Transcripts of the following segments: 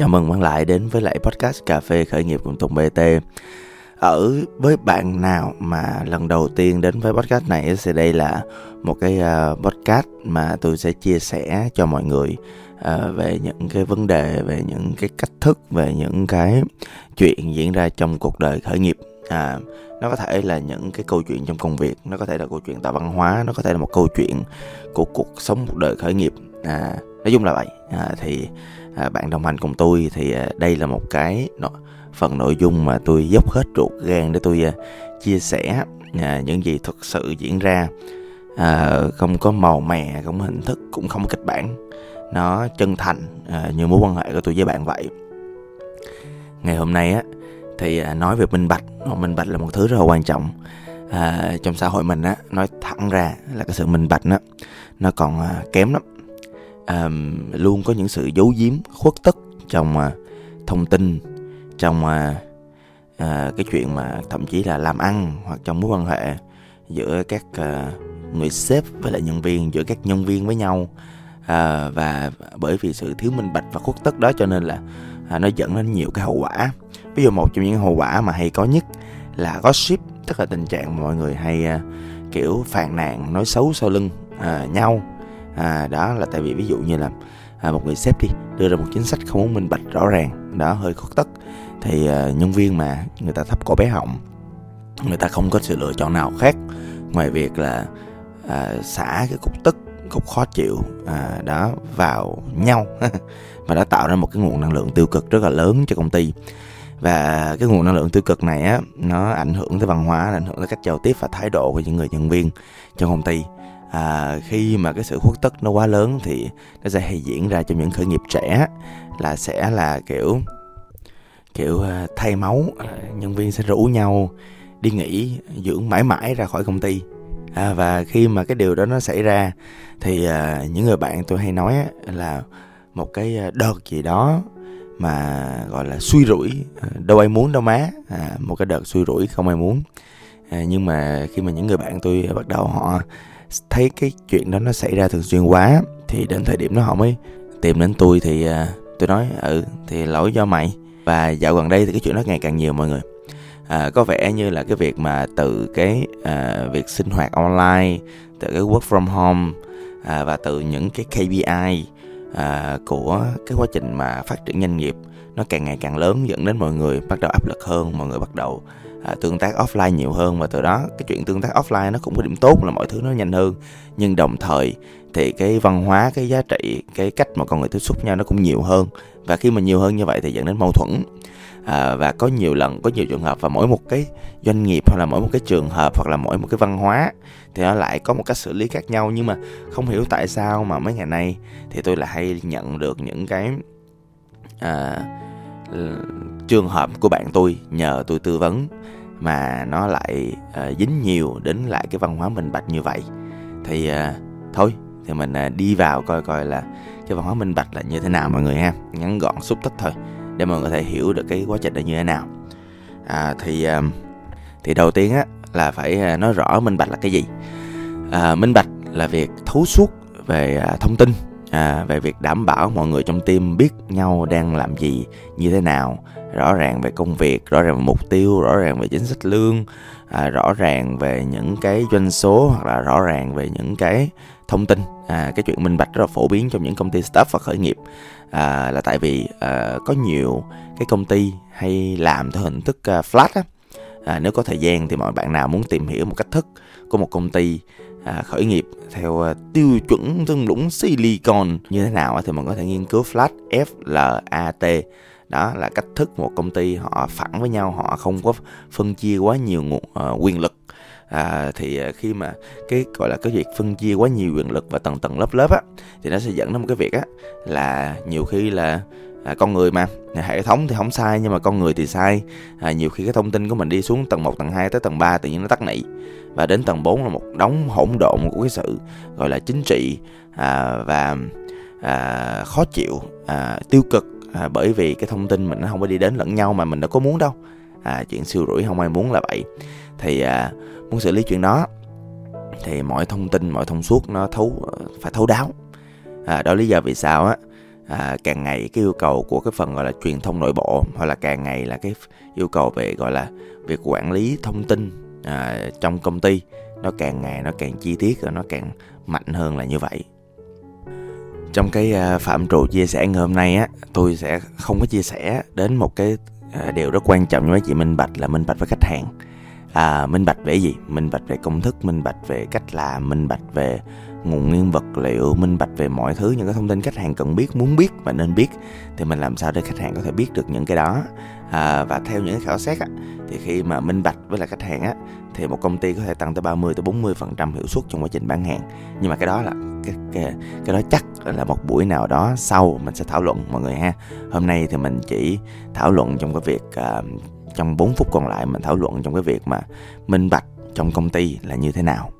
Chào mừng bạn lại đến với lại podcast Cà phê khởi nghiệp cùng Tùng BT Ở với bạn nào mà lần đầu tiên đến với podcast này thì đây là một cái ờ, podcast mà tôi sẽ chia sẻ cho mọi người ờ, về những cái vấn đề, về những cái cách thức, về những cái chuyện diễn ra trong cuộc đời khởi nghiệp. À, nó có thể là những cái câu chuyện trong công việc nó có thể là câu chuyện tạo văn hóa nó có thể là một câu chuyện của cuộc sống một đời khởi nghiệp. À, nói chung là vậy. À, thì à, bạn đồng hành cùng tôi thì à, đây là một cái nó, phần nội dung mà tôi dốc hết ruột gan để tôi à, chia sẻ à, những gì thực sự diễn ra. À, không có màu mè không có hình thức cũng không có kịch bản. Nó chân thành à, như mối quan hệ của tôi với bạn vậy. Ngày hôm nay á thì à, nói về minh bạch minh bạch là một thứ rất là quan trọng. À, trong xã hội mình á nói thẳng ra là cái sự minh bạch á nó còn à, kém lắm à, luôn có những sự giấu giếm khuất tất trong à, thông tin trong à, à, cái chuyện mà thậm chí là làm ăn hoặc trong mối quan hệ giữa các à, người sếp với lại nhân viên giữa các nhân viên với nhau. À, và bởi vì sự thiếu minh bạch và khuất tất đó cho nên là à, nó dẫn đến nhiều cái hậu quả. Ví dụ một trong những hậu quả mà hay có nhất là gossip tức là tình trạng mà mọi người hay à, kiểu phàn nàn nói xấu sau lưng à, nhau à, đó là tại vì ví dụ như là à, một người sếp đi đưa ra một chính sách không muốn minh bạch rõ ràng đó hơi khuất tất thì à, nhân viên mà người ta thấp cổ bé họng người ta không có sự lựa chọn nào khác ngoài việc là à, xả cái cục tức cục khó chịu à, đó vào nhau. Và đã tạo ra một cái nguồn năng lượng tiêu cực rất là lớn cho công ty. Và cái nguồn năng lượng tiêu cực này á nó ảnh hưởng tới văn hóa ảnh hưởng tới cách giao tiếp và thái độ của những người nhân viên trong công ty à, khi mà cái sự khuất tất nó quá lớn thì nó sẽ hay diễn ra trong những khởi nghiệp trẻ là sẽ là kiểu kiểu à, thay máu à, nhân viên sẽ rủ nhau đi nghỉ dưỡng mãi mãi ra khỏi công ty. À, và khi mà cái điều đó nó xảy ra thì à, những người bạn tôi hay nói là một cái à, đợt gì đó mà gọi là suy rủi đâu ai muốn đâu má à, một cái đợt suy rủi không ai muốn. À, nhưng mà khi mà những người bạn tôi bắt đầu họ thấy cái chuyện đó nó xảy ra thường xuyên quá thì đến thời điểm đó họ mới tìm đến tôi thì à, tôi nói ừ thì lỗi do mày. Và dạo gần đây thì cái chuyện đó ngày càng nhiều mọi người. À, có vẻ như là cái việc mà từ cái à, việc sinh hoạt online từ cái work from home à, và từ những cái KPI à, của cái quá trình mà phát triển doanh nghiệp nó càng ngày càng lớn dẫn đến mọi người bắt đầu áp lực hơn mọi người bắt đầu à, tương tác offline nhiều hơn và từ đó cái chuyện tương tác offline nó cũng có điểm tốt là mọi thứ nó nhanh hơn. Nhưng đồng thời thì cái văn hóa cái giá trị cái cách mà con người tiếp xúc nhau nó cũng nhiều hơn. Và khi mà nhiều hơn như vậy thì dẫn đến mâu thuẫn. À, và có nhiều lần có nhiều trường hợp và mỗi một cái doanh nghiệp hoặc là mỗi một cái trường hợp hoặc là mỗi một cái văn hóa thì nó lại có một cách xử lý khác nhau. Nhưng mà không hiểu tại sao mà mấy ngày nay thì tôi lại hay nhận được những cái à, Ừ, trường hợp của bạn tôi nhờ tôi tư vấn mà nó lại uh, dính nhiều đến lại cái văn hóa minh bạch như vậy. Thì uh, thôi thì mình uh, đi vào coi coi là cái văn hóa minh bạch là như thế nào mọi người ha. Ngắn gọn xúc tích thôi để mọi người có thể hiểu được cái quá trình là như thế nào. À, thì uh, thì đầu tiên á là phải nói rõ minh bạch là cái gì. À, minh bạch là việc thấu suốt về uh, thông tin à, về việc đảm bảo mọi người trong team biết nhau đang làm gì như thế nào rõ ràng về công việc rõ ràng về mục tiêu rõ ràng về chính sách lương à, rõ ràng về những cái doanh số hoặc là rõ ràng về những cái thông tin. À, cái chuyện minh bạch rất là phổ biến trong những công ty startup và khởi nghiệp. À, là tại vì à, có nhiều cái công ty hay làm theo hình thức uh, flat á. À, nếu có thời gian thì mọi bạn nào muốn tìm hiểu một cách thức của một công ty à, khởi nghiệp theo à, tiêu chuẩn thung lũng silicon như thế nào thì mình có thể nghiên cứu flat F L A T. Đó là cách thức một công ty họ phẳng với nhau họ không có phân chia quá nhiều nguồn uh, quyền lực. À, thì à, khi mà cái gọi là cái việc phân chia quá nhiều quyền lực và tầng tầng lớp lớp á thì nó sẽ dẫn đến một cái việc á là nhiều khi là à, con người mà. Hệ thống thì không sai nhưng mà con người thì sai. À, nhiều khi cái thông tin của mình đi xuống tầng 1, tầng 2 tới tầng 3 tự nhiên nó tắc nị. Và đến tầng 4 là một đống hỗn độn của cái sự gọi là chính trị à, và à, khó chịu à, tiêu cực à, bởi vì cái thông tin mình nó không có đi đến lẫn nhau mà mình đâu có muốn đâu. À, chuyện siêu rủi không ai muốn là vậy. Thì à, muốn xử lý chuyện đó thì mọi thông tin mọi thông suốt nó thấu phải thấu đáo. À, đó lý do vì sao á à, càng ngày cái yêu cầu của cái phần gọi là truyền thông nội bộ hoặc là càng ngày là cái yêu cầu về gọi là việc quản lý thông tin à, trong công ty nó càng ngày nó càng chi tiết và nó càng mạnh hơn là như vậy. Trong cái à, phạm trù chia sẻ ngày hôm nay á tôi sẽ không có chia sẻ đến một cái à, điều rất quan trọng với chị minh bạch là minh bạch với khách hàng. À, minh bạch về gì? Minh bạch về công thức minh bạch về cách làm minh bạch về nguồn nguyên vật liệu minh bạch về mọi thứ những cái thông tin khách hàng cần biết muốn biết và nên biết thì mình làm sao để khách hàng có thể biết được những cái đó. À, và theo những cái khảo sát á, thì khi mà minh bạch với lại khách hàng á thì một công ty có thể tăng tới 30 tới 40 phần trăm hiệu suất trong quá trình bán hàng. Nhưng mà cái đó là cái, cái cái đó chắc là một buổi nào đó sau mình sẽ thảo luận mọi người ha. Hôm nay thì mình chỉ thảo luận trong cái việc à, trong 4 phút còn lại mình thảo luận trong cái việc mà minh bạch trong công ty là như thế nào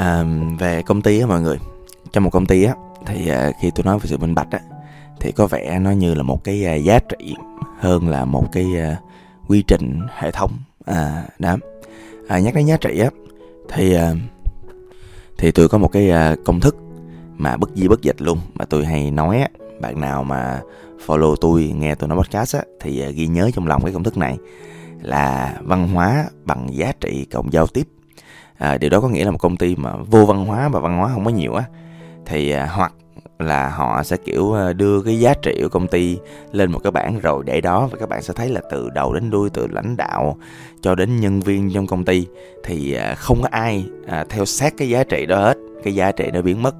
à, về công ty á mọi người. Trong một công ty á thì à, khi tôi nói về sự minh bạch á thì có vẻ nó như là một cái à, giá trị hơn là một cái à, quy trình hệ thống à đó à, nhắc đến giá trị á thì à, thì tôi có một cái à, công thức mà bất di bất dịch luôn. Mà tôi hay nói á bạn nào mà follow tôi nghe tôi nói podcast á thì à, ghi nhớ trong lòng cái công thức này là văn hóa bằng giá trị cộng giao tiếp à, điều đó có nghĩa là một công ty mà vô văn hóa và văn hóa không có nhiều á. Thì à, hoặc là họ sẽ kiểu à, đưa cái giá trị của công ty lên một cái bảng rồi để đó và các bạn sẽ thấy là từ đầu đến đuôi từ lãnh đạo cho đến nhân viên trong công ty thì à, không có ai à, theo sát cái giá trị đó hết cái giá trị đó biến mất.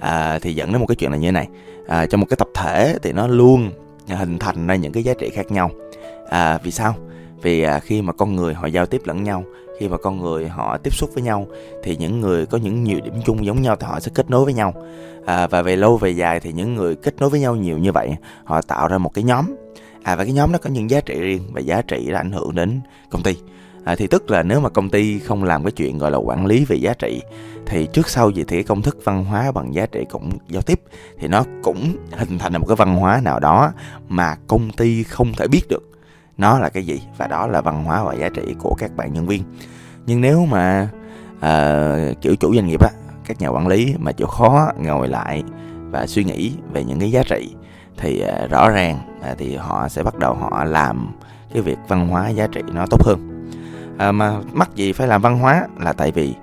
À, thì dẫn đến một cái chuyện là như thế này. À, trong một cái tập thể thì nó luôn hình thành ra những cái giá trị khác nhau. À, vì sao? Vì à, khi mà con người họ giao tiếp lẫn nhau khi mà con người họ tiếp xúc với nhau thì những người có những nhiều điểm chung giống nhau thì họ sẽ kết nối với nhau. À, và về lâu về dài thì những người kết nối với nhau nhiều như vậy họ tạo ra một cái nhóm. À và cái nhóm đó có những giá trị riêng và giá trị là ảnh hưởng đến công ty. À, thì tức là nếu mà công ty không làm cái chuyện gọi là quản lý về giá trị thì trước sau gì thì cái công thức văn hóa bằng giá trị cũng giao tiếp thì nó cũng hình thành một cái văn hóa nào đó mà công ty không thể biết được nó là cái gì? Và đó là văn hóa và giá trị của các bạn nhân viên. Nhưng nếu mà uh, kiểu chủ doanh nghiệp á các nhà quản lý mà chịu khó ngồi lại và suy nghĩ về những cái giá trị thì uh, rõ ràng uh, thì họ sẽ bắt đầu họ làm cái việc văn hóa giá trị nó tốt hơn. Uh, mà mắc gì phải làm văn hóa là tại vì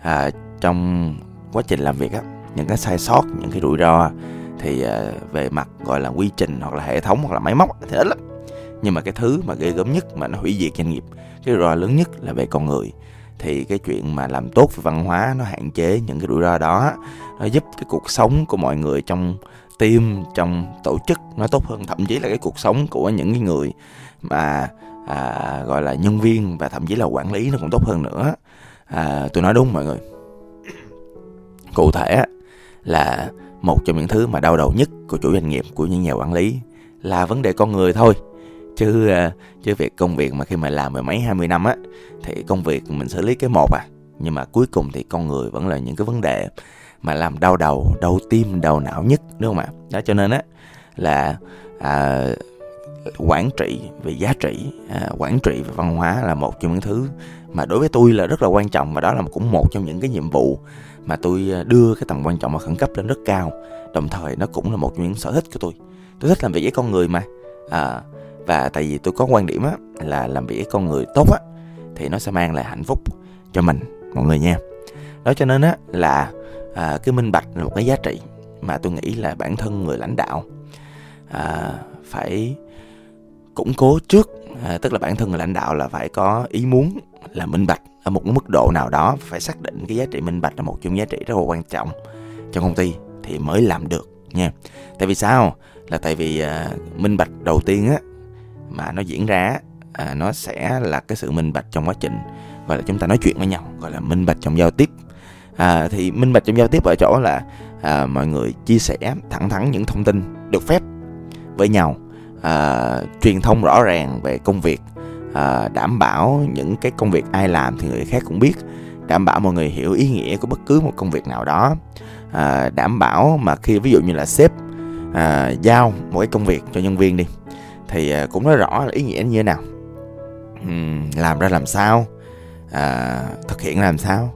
uh, trong quá trình làm việc á những cái sai sót những cái rủi ro thì uh, về mặt gọi là quy trình hoặc là hệ thống hoặc là máy móc thì ít lắm nhưng mà cái thứ mà ghê gớm nhất mà nó hủy diệt doanh nghiệp cái rủi ro lớn nhất là về con người. Thì cái chuyện mà làm tốt về văn hóa nó hạn chế những cái rủi ro đó. Nó giúp cái cuộc sống của mọi người trong team trong tổ chức nó tốt hơn. Thậm chí là cái cuộc sống của những cái người mà à, gọi là nhân viên và thậm chí là quản lý nó cũng tốt hơn nữa. À, tôi nói đúng mọi người. Cụ thể là một trong những thứ mà đau đầu nhất của chủ doanh nghiệp của những nhà quản lý là vấn đề con người thôi chứ ờ, chứ việc công việc mà khi mà làm mười mấy hai mươi năm á thì công việc mình xử lý cái một à. Nhưng mà cuối cùng thì con người vẫn là những cái vấn đề mà làm đau đầu đau tim đau não nhất đúng không ạ? Đó cho nên á là à, quản trị về giá trị à, quản trị về văn hóa là một trong những thứ mà đối với tôi là rất là quan trọng. Và đó là cũng một trong những cái nhiệm vụ mà tôi à, đưa cái tầm quan trọng và khẩn cấp lên rất cao. Đồng thời nó cũng là một trong những sở thích của tôi. Tôi thích làm việc với con người mà. À, và tại vì tôi có quan điểm á là làm việc với con người tốt á thì nó sẽ mang lại hạnh phúc cho mình mọi người nha. Đó cho nên á là à, cái minh bạch là một cái giá trị mà tôi nghĩ là bản thân người lãnh đạo à, phải củng cố trước. À, tức là bản thân người lãnh đạo là phải có ý muốn là minh bạch ở một mức độ nào đó phải xác định cái giá trị minh bạch là một trong giá trị rất là quan trọng cho công ty thì mới làm được nha. Tại vì sao? Là tại vì à, minh bạch đầu tiên á mà nó diễn ra à, nó sẽ là cái sự minh bạch trong quá trình. Gọi là chúng ta nói chuyện với nhau gọi là minh bạch trong giao tiếp. À, thì minh bạch trong giao tiếp ở chỗ là à, mọi người chia sẻ thẳng thắn những thông tin được phép với nhau. À, truyền thông rõ ràng về công việc à, đảm bảo những cái công việc ai làm thì người khác cũng biết đảm bảo mọi người hiểu ý nghĩa của bất cứ một công việc nào đó. À, đảm bảo mà khi ví dụ như là sếp à, giao một cái công việc cho nhân viên đi thì à, cũng nói rõ là ý nghĩa như thế nào. Uhm, làm ra làm sao? À, thực hiện làm sao?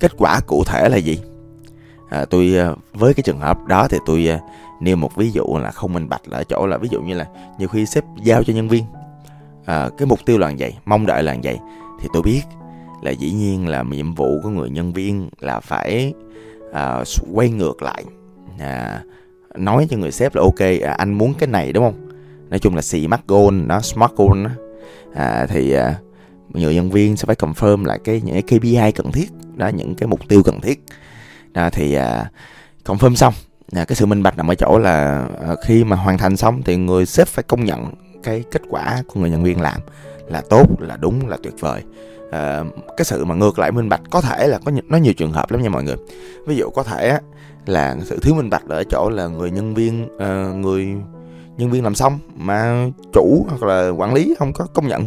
Kết quả cụ thể là gì? À, tôi à, với cái trường hợp đó thì tôi à, nêu một ví dụ là không minh bạch là ở chỗ là ví dụ như là nhiều khi sếp giao cho nhân viên. À, cái mục tiêu là vậy mong đợi là vậy. Thì tôi biết là dĩ nhiên là nhiệm vụ của người nhân viên là phải à, quay ngược lại. À, nói cho người sếp là ok à, anh muốn cái này đúng không? Nói chung là smart goal nó smart goal đó. À, thì à, người nhân viên sẽ phải confirm lại cái những cái KPI cần thiết đó những cái mục tiêu cần thiết. Đó, thì à, confirm xong. À, cái sự minh bạch nằm ở chỗ là à, khi mà hoàn thành xong thì người sếp phải công nhận cái kết quả của người nhân viên làm là tốt là đúng là tuyệt vời. À, cái sự mà ngược lại minh bạch có thể là có nó nhiều trường hợp lắm nha mọi người. Ví dụ có thể á, là sự thiếu minh bạch ở chỗ là người nhân viên uh, người nhân viên làm xong mà chủ hoặc là quản lý không có công nhận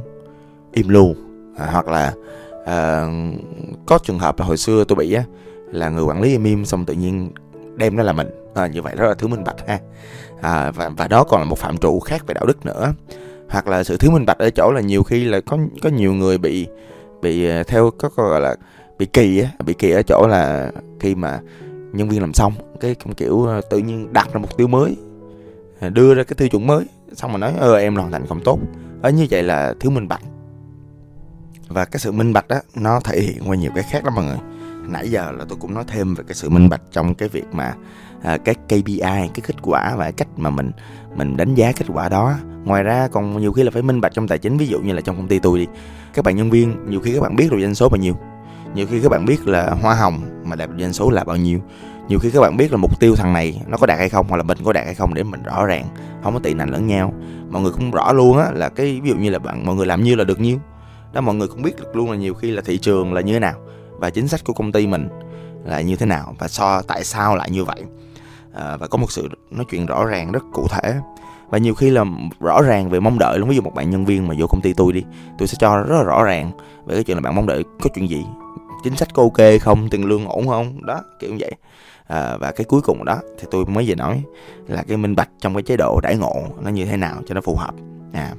im luôn à, hoặc là à, có trường hợp là hồi xưa tôi bị á là người quản lý im im xong tự nhiên đem nó là mình. À, như vậy đó là thứ minh bạch ha. À, và và đó còn là một phạm trụ khác về đạo đức nữa. Hoặc là sự thiếu minh bạch ở chỗ là nhiều khi là có có nhiều người bị bị à, theo có gọi là bị kỳ á bị kỳ ở chỗ là khi mà nhân viên làm xong cái kiểu à, tự nhiên đặt ra mục tiêu mới. Ờ, đưa ra cái tiêu chuẩn mới. Xong mà nói ơ em hoàn thành không tốt. Ở như vậy là thiếu minh bạch. Và cái sự minh bạch đó nó thể hiện qua nhiều cái khác lắm mọi người. Nãy giờ là tôi cũng nói thêm về cái sự minh bạch trong cái việc mà à, cái KPI cái kết quả và cách mà mình mình đánh giá kết quả đó. Ngoài ra còn nhiều khi là phải minh bạch trong tài chính ví dụ như là trong công ty tôi đi. Các bạn nhân viên nhiều khi các bạn biết rồi doanh số bao nhiêu. Nhiều khi các bạn biết là hoa hồng mà đạt doanh số là bao nhiêu nhiều khi các bạn biết là mục tiêu thằng này nó có đạt hay không hoặc là mình có đạt hay không để mình rõ ràng không có tị nạnh lẫn nhau. Mọi người cũng rõ luôn á là cái ví dụ như là bạn mọi người làm nhiêu là được nhiêu. Đó mọi người cũng biết được luôn là nhiều khi là thị trường là như thế nào và chính sách của công ty mình là như thế nào và so tại sao lại như vậy. À, và có một sự nói chuyện rõ ràng rất cụ thể. Và nhiều khi là rõ ràng về mong đợi luôn. Ví dụ một bạn nhân viên mà vô công ty tôi đi tôi sẽ cho rất là rõ ràng về cái chuyện là bạn mong đợi có chuyện gì chính sách có ok không tiền lương ổn không đó kiểu như vậy à, và cái cuối cùng đó thì tôi mới vừa nói là cái minh bạch trong cái chế độ đãi ngộ nó như thế nào cho nó phù hợp. À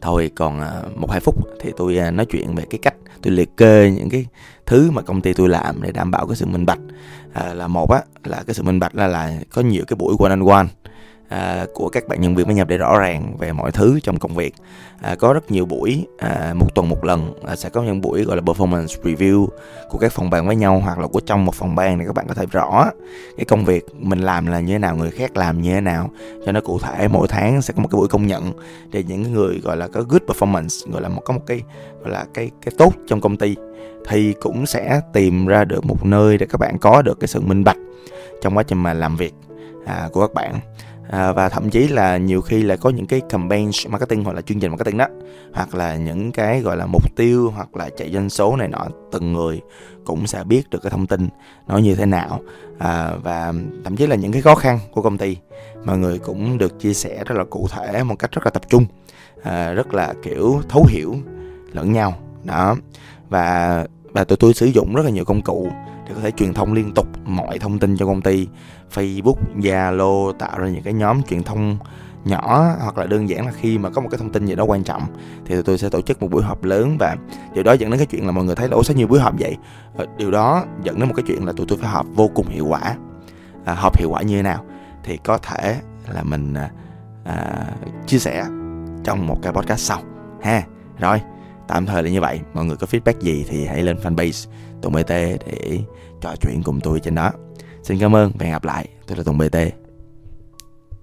thôi còn à, một hai phút thì tôi à, nói chuyện về cái cách tôi liệt kê những cái thứ mà công ty tôi làm để đảm bảo cái sự minh bạch. À, là một á là cái sự minh bạch là là có nhiều cái buổi one on one à, của các bạn nhân viên với nhập để rõ ràng về mọi thứ trong công việc. À, có rất nhiều buổi à, một tuần một lần à, sẽ có những buổi gọi là performance review của các phòng ban với nhau hoặc là của trong một phòng ban để các bạn có thể rõ cái công việc mình làm là như thế nào người khác làm như thế nào. Cho nó cụ thể mỗi tháng sẽ có một cái buổi công nhận để những người gọi là có good performance gọi là một có một cái gọi là cái cái tốt trong công ty thì cũng sẽ tìm ra được một nơi để các bạn có được cái sự minh bạch trong quá trình mà làm việc à, của các bạn à, và thậm chí là nhiều khi là có những cái campaign marketing hoặc là chương trình marketing đó hoặc là những cái gọi là mục tiêu hoặc là chạy doanh số này nọ từng người cũng sẽ biết được cái thông tin nó như thế nào. À, và thậm chí là những cái khó khăn của công ty mọi người cũng được chia sẻ rất là cụ thể một cách rất là tập trung à, rất là kiểu thấu hiểu lẫn nhau. Đó. Và và tụi tôi sử dụng rất là nhiều công cụ để có thể truyền thông liên tục mọi thông tin cho công ty Facebook, Zalo tạo ra những cái nhóm truyền thông nhỏ hoặc là đơn giản là khi mà có một cái thông tin gì đó quan trọng thì tụi tôi sẽ tổ chức một buổi họp lớn. Và điều đó dẫn đến cái chuyện là mọi người thấy là ủa sao nhiều buổi họp vậy? Ờ, điều đó dẫn đến một cái chuyện là tụi tôi phải họp vô cùng hiệu quả. À, họp hiệu quả như thế nào? Thì có thể là mình à, à chia sẻ trong một cái podcast sau ha. Rồi tạm thời là như vậy. Mọi người có feedback gì thì hãy lên fanpage. Tùng BT để trò chuyện cùng tôi trên đó. Xin cảm ơn, và hẹn gặp lại. Tôi là Tùng BT